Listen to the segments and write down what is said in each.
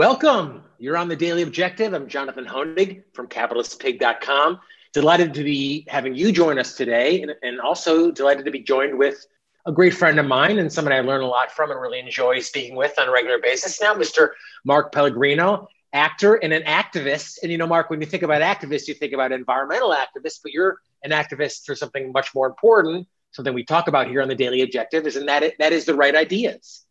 Welcome. You're on the Daily Objective. I'm Jonathan Hoenig from CapitalistPig.com. Delighted to be having you join us today, and, and, also delighted to be joined with a great friend of mine and someone I learn a lot from and really enjoy speaking with on a regular basis now, Mr. Mark Pellegrino, actor and an activist. And you know, Mark, when you think about activists, you think about environmental activists, but you're an activist for something much more important, something we talk about here on the Daily Objective, is and that that is the right ideas.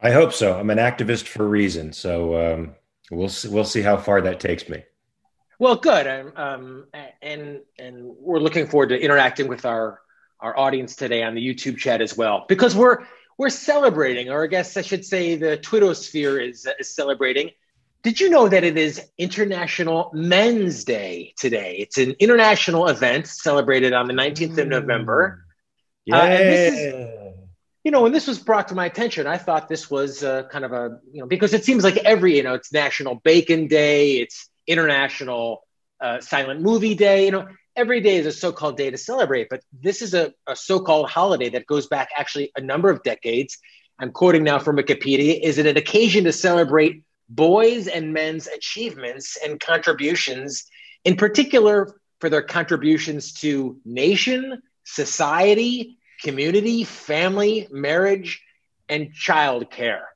I hope so. I'm an activist for a reason, so um, we'll see, we'll see how far that takes me. Well, good, um, and and we're looking forward to interacting with our our audience today on the YouTube chat as well, because we're we're celebrating, or I guess I should say, the Twitter sphere is, is celebrating. Did you know that it is International Men's Day today? It's an international event celebrated on the 19th of November. Yeah. Uh, you know, when this was brought to my attention, I thought this was uh, kind of a, you know, because it seems like every, you know, it's National Bacon Day, it's International uh, Silent Movie Day, you know, every day is a so called day to celebrate. But this is a, a so called holiday that goes back actually a number of decades. I'm quoting now from Wikipedia is it an occasion to celebrate boys and men's achievements and contributions, in particular for their contributions to nation, society, community, family, marriage, and child care.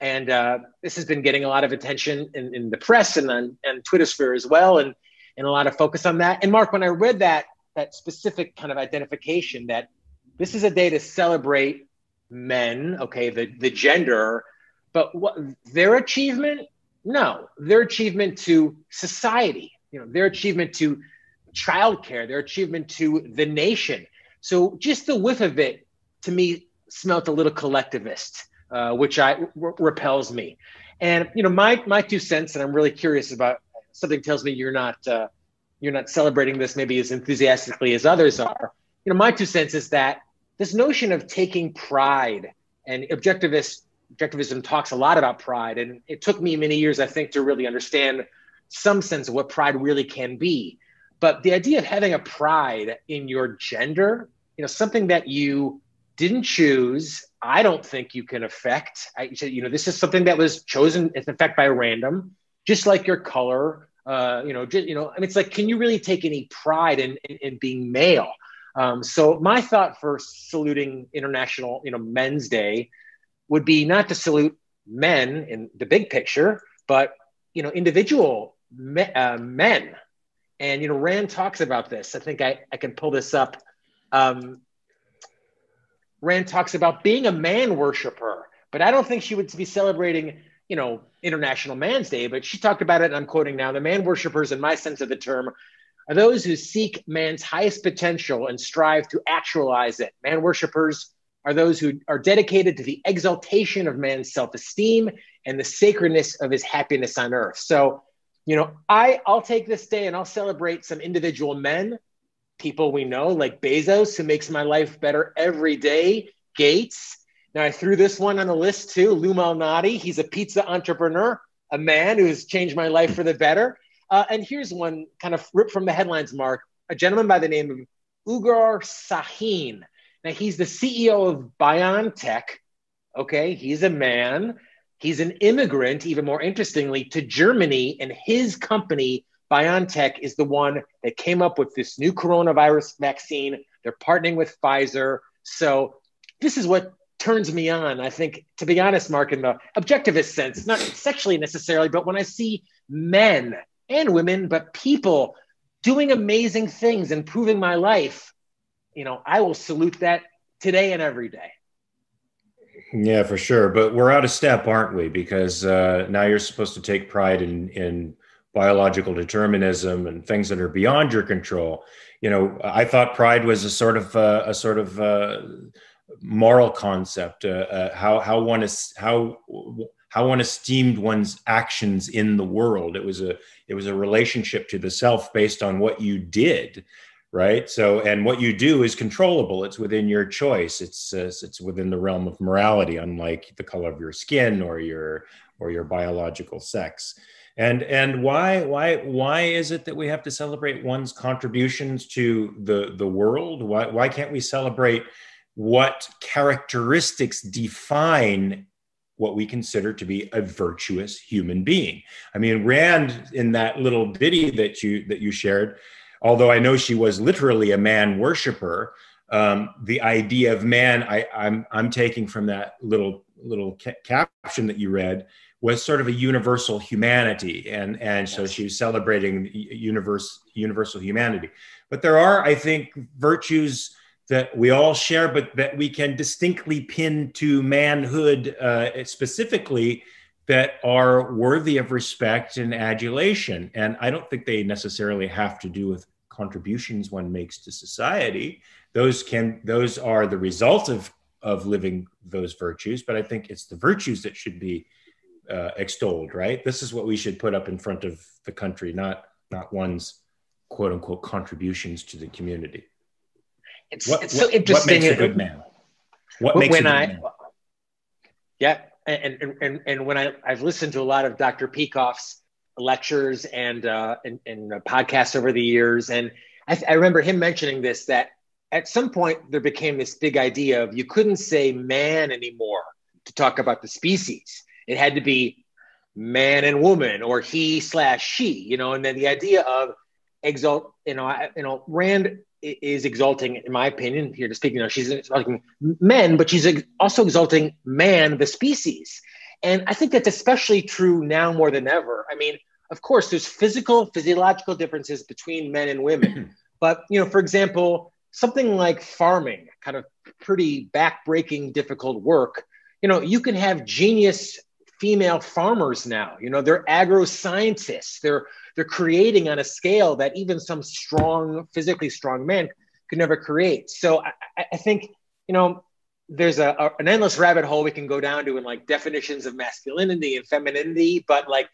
And uh, this has been getting a lot of attention in, in the press and on and Twitter sphere as well, and, and a lot of focus on that. And Mark, when I read that that specific kind of identification that this is a day to celebrate men, okay, the, the gender, but what their achievement? No, their achievement to society, you know, their achievement to childcare, their achievement to the nation, so just the whiff of it to me smelt a little collectivist, uh, which I r- repels me. And you know, my my two cents, and I'm really curious about something tells me you're not uh, you're not celebrating this maybe as enthusiastically as others are. You know, my two cents is that this notion of taking pride and objectivist objectivism talks a lot about pride, and it took me many years, I think, to really understand some sense of what pride really can be. But the idea of having a pride in your gender, you know, something that you didn't choose, I don't think you can affect. I, you know, this is something that was chosen, in fact, by random, just like your color. Uh, you know, just, you know, and it's like, can you really take any pride in, in, in being male? Um, so my thought for saluting International, you know, Men's Day would be not to salute men in the big picture, but you know, individual me, uh, men and you know, Rand talks about this. I think I, I can pull this up. Um, Rand talks about being a man worshiper, but I don't think she would be celebrating, you know, International Man's Day. But she talked about it, and I'm quoting now: the man worshipers, in my sense of the term, are those who seek man's highest potential and strive to actualize it. Man worshippers are those who are dedicated to the exaltation of man's self-esteem and the sacredness of his happiness on earth. So you know, I I'll take this day and I'll celebrate some individual men, people we know like Bezos, who makes my life better every day. Gates. Now I threw this one on the list too. Lou Malnati. He's a pizza entrepreneur, a man who's changed my life for the better. Uh, and here's one kind of ripped from the headlines, Mark. A gentleman by the name of Ugur Sahin. Now he's the CEO of BioNTech. Okay, he's a man He's an immigrant, even more interestingly, to Germany, and his company, BioNTech, is the one that came up with this new coronavirus vaccine. They're partnering with Pfizer. So, this is what turns me on. I think, to be honest, Mark, in the objectivist sense, not sexually necessarily, but when I see men and women, but people doing amazing things, improving my life, you know, I will salute that today and every day. Yeah, for sure. But we're out of step, aren't we? Because uh, now you're supposed to take pride in in biological determinism and things that are beyond your control. You know, I thought pride was a sort of uh, a sort of uh, moral concept. Uh, uh, how how one is how how one esteemed one's actions in the world. It was a it was a relationship to the self based on what you did right so and what you do is controllable it's within your choice it's uh, it's within the realm of morality unlike the color of your skin or your or your biological sex and and why why why is it that we have to celebrate one's contributions to the the world why why can't we celebrate what characteristics define what we consider to be a virtuous human being. I mean, Rand in that little ditty that you that you shared, although I know she was literally a man worshiper, um, the idea of man I, I'm I'm taking from that little little ca- caption that you read was sort of a universal humanity, and and so she was celebrating universe universal humanity. But there are, I think, virtues that we all share, but that we can distinctly pin to manhood uh, specifically that are worthy of respect and adulation. And I don't think they necessarily have to do with contributions one makes to society. Those can those are the result of of living those virtues, but I think it's the virtues that should be uh, extolled. Right? This is what we should put up in front of the country, not not one's quote unquote contributions to the community. It's, what, it's so interesting. What makes a good man? What makes when a good I, man? Yeah, and, and and and when I I've listened to a lot of Dr. Peikoff's lectures and uh, and, and podcasts over the years, and I, I remember him mentioning this that at some point there became this big idea of you couldn't say man anymore to talk about the species. It had to be man and woman or he slash she, you know, and then the idea of exalt, you know, I, you know, Rand is exalting, in my opinion, here to speak, you know, she's exalting men, but she's also exalting man, the species. And I think that's especially true now more than ever. I mean, of course, there's physical, physiological differences between men and women. but, you know, for example, something like farming, kind of pretty backbreaking, difficult work, you know, you can have genius female farmers now. You know, they're agro scientists. They're they're creating on a scale that even some strong, physically strong men could never create. So I, I think, you know, there's a, a, an endless rabbit hole we can go down to in like definitions of masculinity and femininity, but like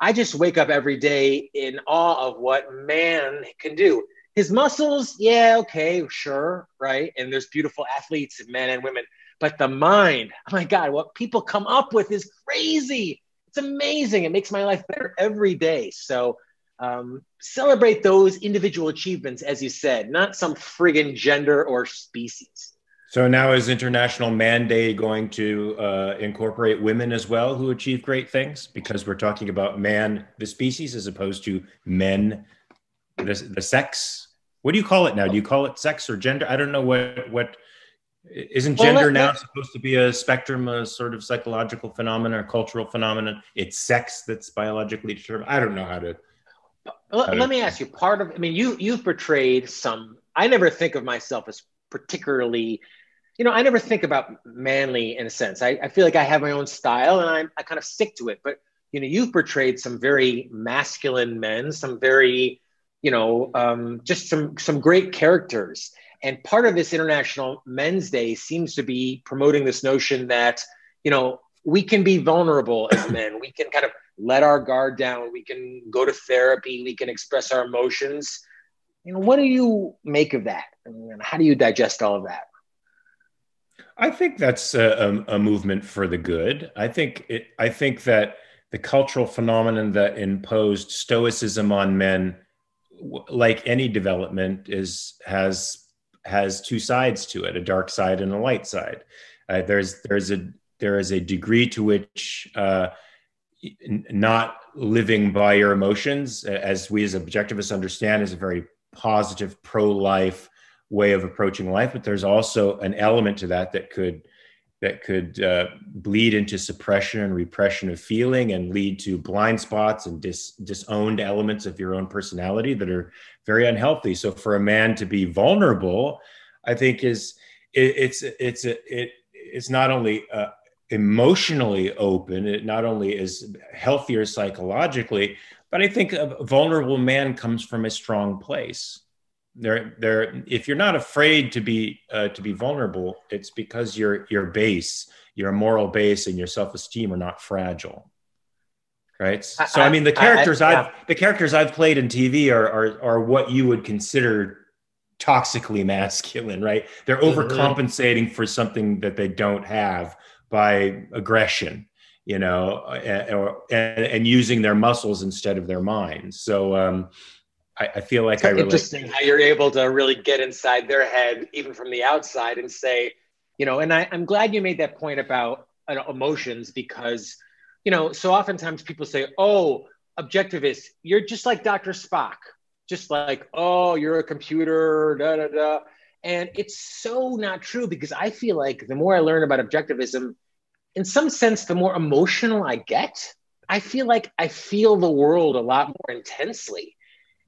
I just wake up every day in awe of what man can do. His muscles, yeah, okay, sure, right. And there's beautiful athletes, and men and women, but the mind, oh my God, what people come up with is crazy. It's amazing. It makes my life better every day. So um, celebrate those individual achievements, as you said, not some friggin' gender or species. So now is International Man Day going to uh, incorporate women as well who achieve great things? Because we're talking about man, the species, as opposed to men, the, the sex. What do you call it now? Do you call it sex or gender? I don't know what what isn't gender well, now supposed to be a spectrum, a sort of psychological phenomenon or cultural phenomenon? It's sex that's biologically determined. I don't know how to let, let me ask you part of i mean you you've portrayed some i never think of myself as particularly you know i never think about manly in a sense i, I feel like i have my own style and I'm, I kind of stick to it but you know you've portrayed some very masculine men some very you know um, just some some great characters and part of this international men's day seems to be promoting this notion that you know we can be vulnerable as men we can kind of let our guard down. We can go to therapy. We can express our emotions. You know, what do you make of that? And how do you digest all of that? I think that's a, a, movement for the good. I think it. I think that the cultural phenomenon that imposed stoicism on men, like any development, is has has two sides to it: a dark side and a light side. Uh, there's there's a there is a degree to which uh, not living by your emotions, as we as objectivists understand, is a very positive, pro life way of approaching life. But there's also an element to that that could that could uh, bleed into suppression and repression of feeling and lead to blind spots and dis- disowned elements of your own personality that are very unhealthy. So for a man to be vulnerable, I think is it, it's it's a, it it's not only a, emotionally open, it not only is healthier psychologically, but I think a vulnerable man comes from a strong place. There, there. If you're not afraid to be uh, to be vulnerable, it's because your your base, your moral base, and your self esteem are not fragile, right? So, I, mean, the characters I, have the characters I've played in TV are, are are what you would consider toxically masculine, right? They're mm-hmm. overcompensating for something that they don't have by aggression you know and, or, and, and, using their muscles instead of their minds so um, I, I, feel like it's I relate. interesting how you're able to really get inside their head even from the outside and say you know and I, i'm glad you made that point about uh, emotions because, you know, so oftentimes people say, oh, objectivist, you're just like Dr. Spock, just like, oh, you're a computer, da da da. And it's so not true because I feel like the more I learn about objectivism, in some sense, the more emotional I get, I feel like I feel the world a lot more intensely.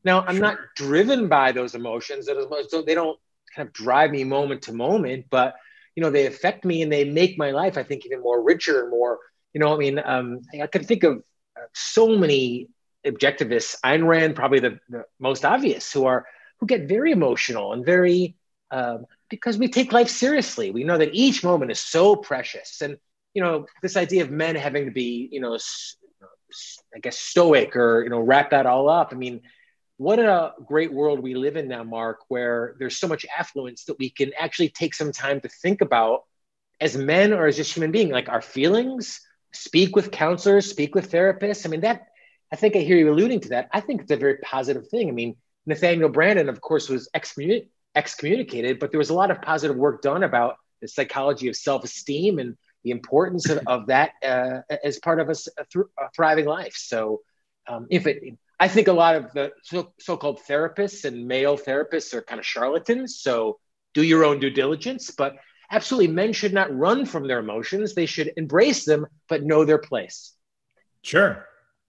Now, I'm sure. not driven by those emotions, so they don't kind of drive me moment to moment, but you know, they affect me and they make my life, I think, even more richer and more, you know, I mean, um, I can think of so many objectivists, Ayn Rand, probably the, the most obvious, who are who get very emotional and very um, because we take life seriously. We know that each moment is so precious, and you know, this idea of men having to be, you know, I guess stoic or you know, wrap that all up. I mean, what a great world we live in now, Mark, where there's so much affluence that we can actually take some time to think about as men or as just human being, like our feelings, speak with counselors, speak with therapists. I mean, that I think I hear you alluding to that. I think it's a very positive thing. I mean, Nathaniel Branden, of course, was excommunicated, but there was a lot of positive work done about the psychology of self-esteem and the importance of, of that uh, as part of a, a, th- a thriving life. So, um, if it I think a lot of the so, called therapists and male therapists are kind of charlatans. So do your own due diligence. But absolutely, men should not run from their emotions. They should embrace them, but know their place. Sure.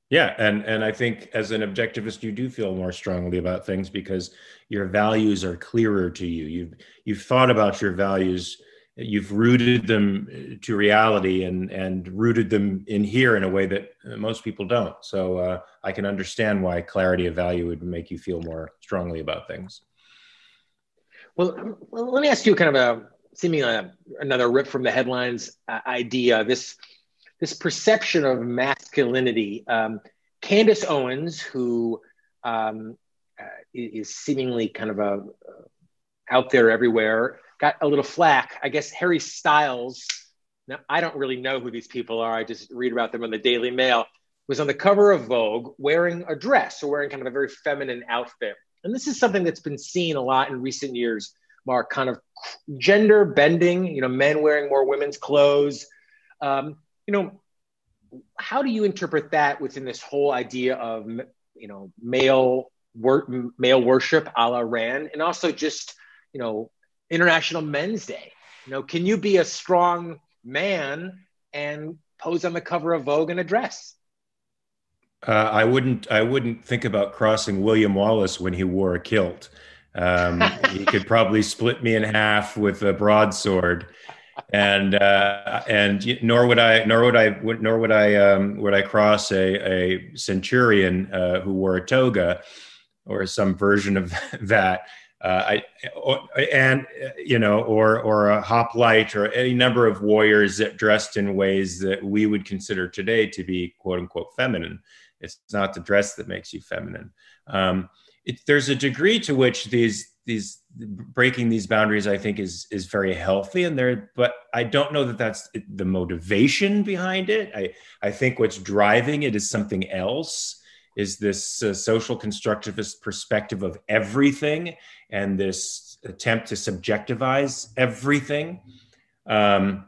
Yeah, and and I think as an objectivist, you do feel more strongly about things because your values are clearer to you. You've you've thought about your values you've rooted them to reality and and rooted them in here in a way that most people don't. So uh, i can understand why clarity of value would make you feel more strongly about things. Well, well let me ask you kind of a seeming a, another rip from the headlines uh, idea. This this perception of masculinity um, candace owens who um, uh, is seemingly kind of a uh, out there everywhere got a little flack. I guess Harry Styles. Now I don't really know who these people are. I just read about them on the Daily Mail. Was on the cover of Vogue wearing a dress or wearing kind of a very feminine outfit. And this is something that's been seen a lot in recent years. Mark, kind of gender bending. You know, men wearing more women's clothes. Um, you know, how do you interpret that within this whole idea of you know male wor- male worship a la Rand, and also just you know International Men's Day. You know, can you be a strong man and pose on the cover of Vogue in a dress? Uh, I wouldn't. I wouldn't think about crossing William Wallace when he wore a kilt. Um, he could probably split me in half with a broadsword, and uh, and nor would I. Nor would I. Nor would I. Um, would I cross a a centurion uh, who wore a toga, or some version of that uh, I, and you know, or or a hoplite, or any number of warriors that dressed in ways that we would consider today to be quote unquote feminine. It's not the dress that makes you feminine. Um, it, there's a degree to which these these breaking these boundaries, I think, is is very healthy, and there. But I don't know that that's the motivation behind it. I I think what's driving it is something else is this uh, social constructivist perspective of everything and this attempt to subjectivize everything. Um,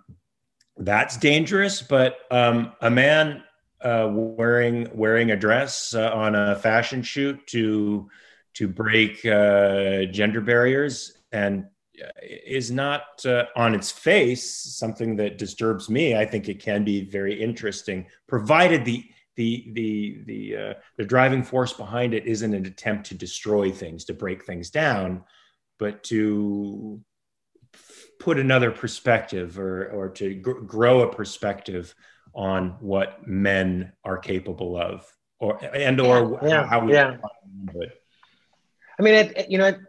that's dangerous, but um, a man uh, wearing wearing a dress uh, on a fashion shoot to to break uh, gender barriers and uh, is not uh, on its face something that disturbs me. I think it can be very interesting, provided the the the the uh, the driving force behind it isn't an attempt to destroy things, to break things down, but to put another perspective or or to gr- grow a perspective on what men are capable of, or and or yeah, how we yeah. I mean, at, you know, at,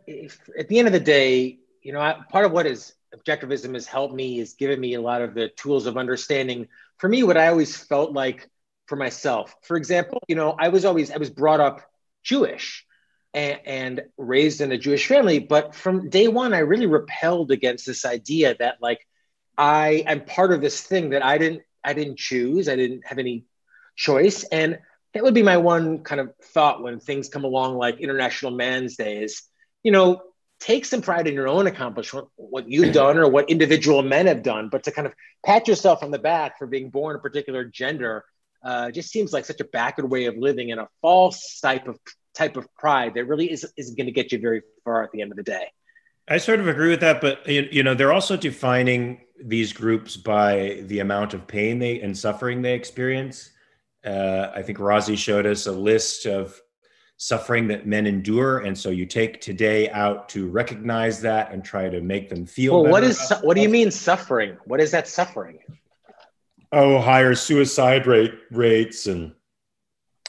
at the end of the day, you know, I, part of what is objectivism has helped me is given me a lot of the tools of understanding. For me, what I always felt like for myself. For example, you know, I was always I was brought up Jewish and, and raised in a Jewish family, but from day one, I really repelled against this idea that like I am part of this thing that I didn't I didn't choose, I didn't have any choice, and that would be my one kind of thought when things come along like International Man's Day is, you know, take some pride in your own accomplishment, what you've done or what individual men have done, but to kind of pat yourself on the back for being born a particular gender uh, just seems like such a backward way of living and a false type of type of pride that really is, isn't going to get you very far at the end of the day. I sort of agree with that, but you know they're also defining these groups by the amount of pain they and suffering they experience. Uh, I think Razi showed us a list of suffering that men endure, and so you take today out to recognize that and try to make them feel. Well, what is what do you mean suffering? What is that suffering? Oh, higher suicide rate rates and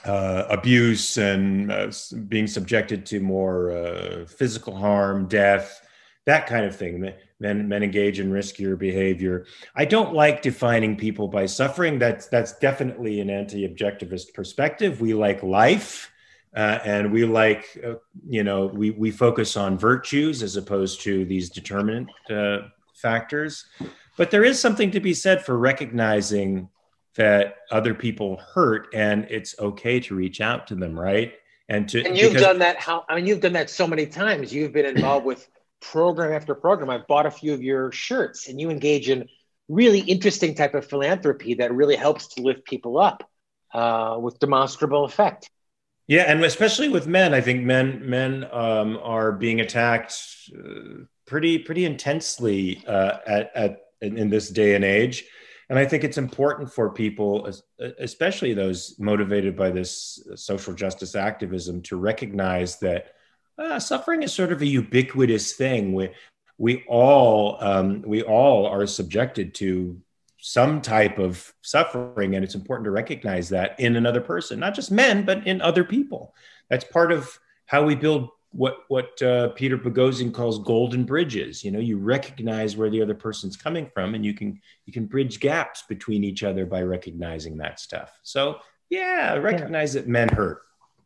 uh, abuse and uh, being subjected to more uh, physical harm, death, that kind of thing. Men, men engage in riskier behavior. I don't like defining people by suffering. That's that's definitely an anti-objectivist perspective. We like life, uh, and we like uh, you know we we focus on virtues as opposed to these determinant uh, factors. But there is something to be said for recognizing that other people hurt and it's okay to reach out to them right? And to and you've because, done that how i mean you've done that so many times. You've been involved with program after program. I've bought a few of your shirts and you engage in really interesting type of philanthropy that really helps to lift people up uh, with demonstrable effect. Yeah and especially with men i think men men um, are being attacked uh, pretty pretty intensely uh, at, at in, in this day and age and I think it's important for people, especially those motivated by this social justice activism, to recognize that uh, suffering is sort of a ubiquitous thing. We, we all um, we all are subjected to some type of suffering, and it's important to recognize that in another person, not just men, but in other people. That's part of how we build what what uh, Peter Boghossian calls golden bridges. You know, you recognize where the other person's coming from, and you can you can bridge gaps between each other by recognizing that stuff. So yeah, recognize yeah. that men hurt.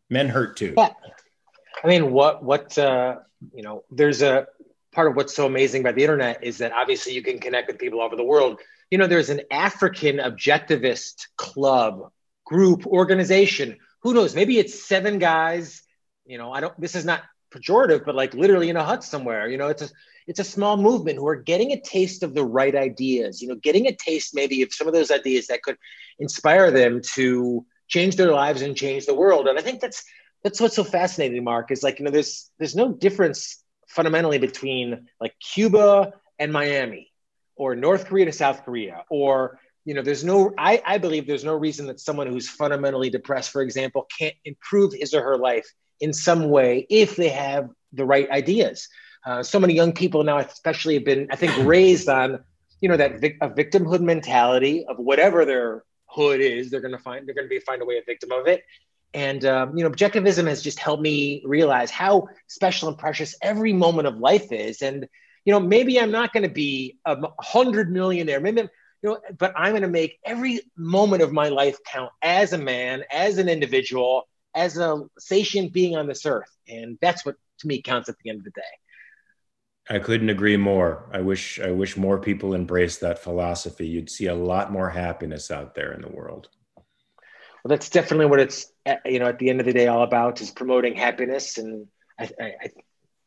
Men hurt too. Yeah. I mean, what what uh, you know? There's a part of what's so amazing about the internet is that obviously you can connect with people all over the world. You know, there's an African objectivist club, group, organization. Who knows? Maybe it's seven guys you know i don't this is not pejorative, but like literally in a hut somewhere. You know, it's a it's a small movement who are getting a taste of the right ideas. You know, getting a taste maybe of some of those ideas that could inspire them to change their lives and change the world. And I think that's that's what's so fascinating, Mark. Is like you know, there's there's no difference fundamentally between like Cuba and Miami, or North Korea to South Korea, or you know, there's no, I, I believe there's no reason that someone who's fundamentally depressed, for example, can't improve his or her life in some way if they have the right ideas. Uh, so many young people now, especially, have been, I think, raised on, you know, that vic- a victimhood mentality of whatever their hood is. They're going to find they're going to be find a way a victim of it. And um, you know, objectivism has just helped me realize how special and precious every moment of life is. And you know, maybe I'm not going to be a hundred millionaire. Maybe I'm, you know, but I'm going to make every moment of my life count as a man, as an individual, as a sentient being on this earth. And that's what to me counts at the end of the day. I couldn't agree more. I wish I wish more people embraced that philosophy. You'd see a lot more happiness out there in the world. Well, that's definitely what it's uh, you know at the end of the day all about is promoting happiness. And I, I, I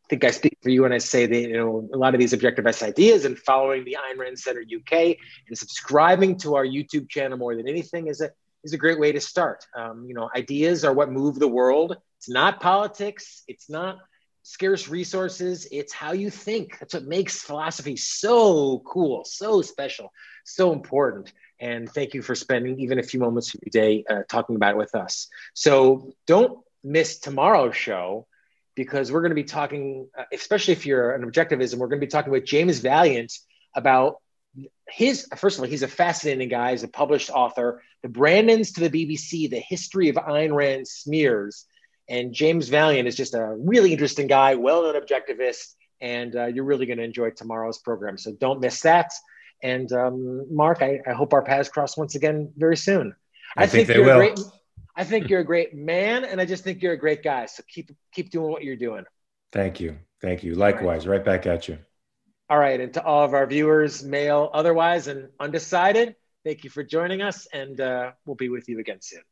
think I speak for you when I say that you know a lot of these objectivist ideas and following the Ayn Rand Center UK and subscribing to our YouTube channel more than anything is a is a great way to start. Um, you know, ideas are what move the world. It's not politics. It's not scarce resources. It's how you think. That's what makes philosophy so cool, so special, so important. And thank you for spending even a few moments of your day uh, talking about it with us. So don't miss tomorrow's show because we're going to be talking, uh, especially if you're an objectivism, we're going to be talking with James Valliant about his first of all, he's a fascinating guy. He's a published author. The Brandens to the BBC: The History of Ayn Rand Smears. And James Valliant is just a really interesting guy, well-known objectivist, and uh, you're really going to enjoy tomorrow's program. So don't miss that. And um, Mark, I, I, hope our paths cross once again very soon. I, I think, think, they will. Great, I think you're a great man, and I just think you're a great guy. So keep keep doing what you're doing. Thank you, thank you. Likewise, right, right back at you. All right. And to all of our viewers, male, otherwise, and undecided, thank you for joining us. And uh, we'll be with you again soon.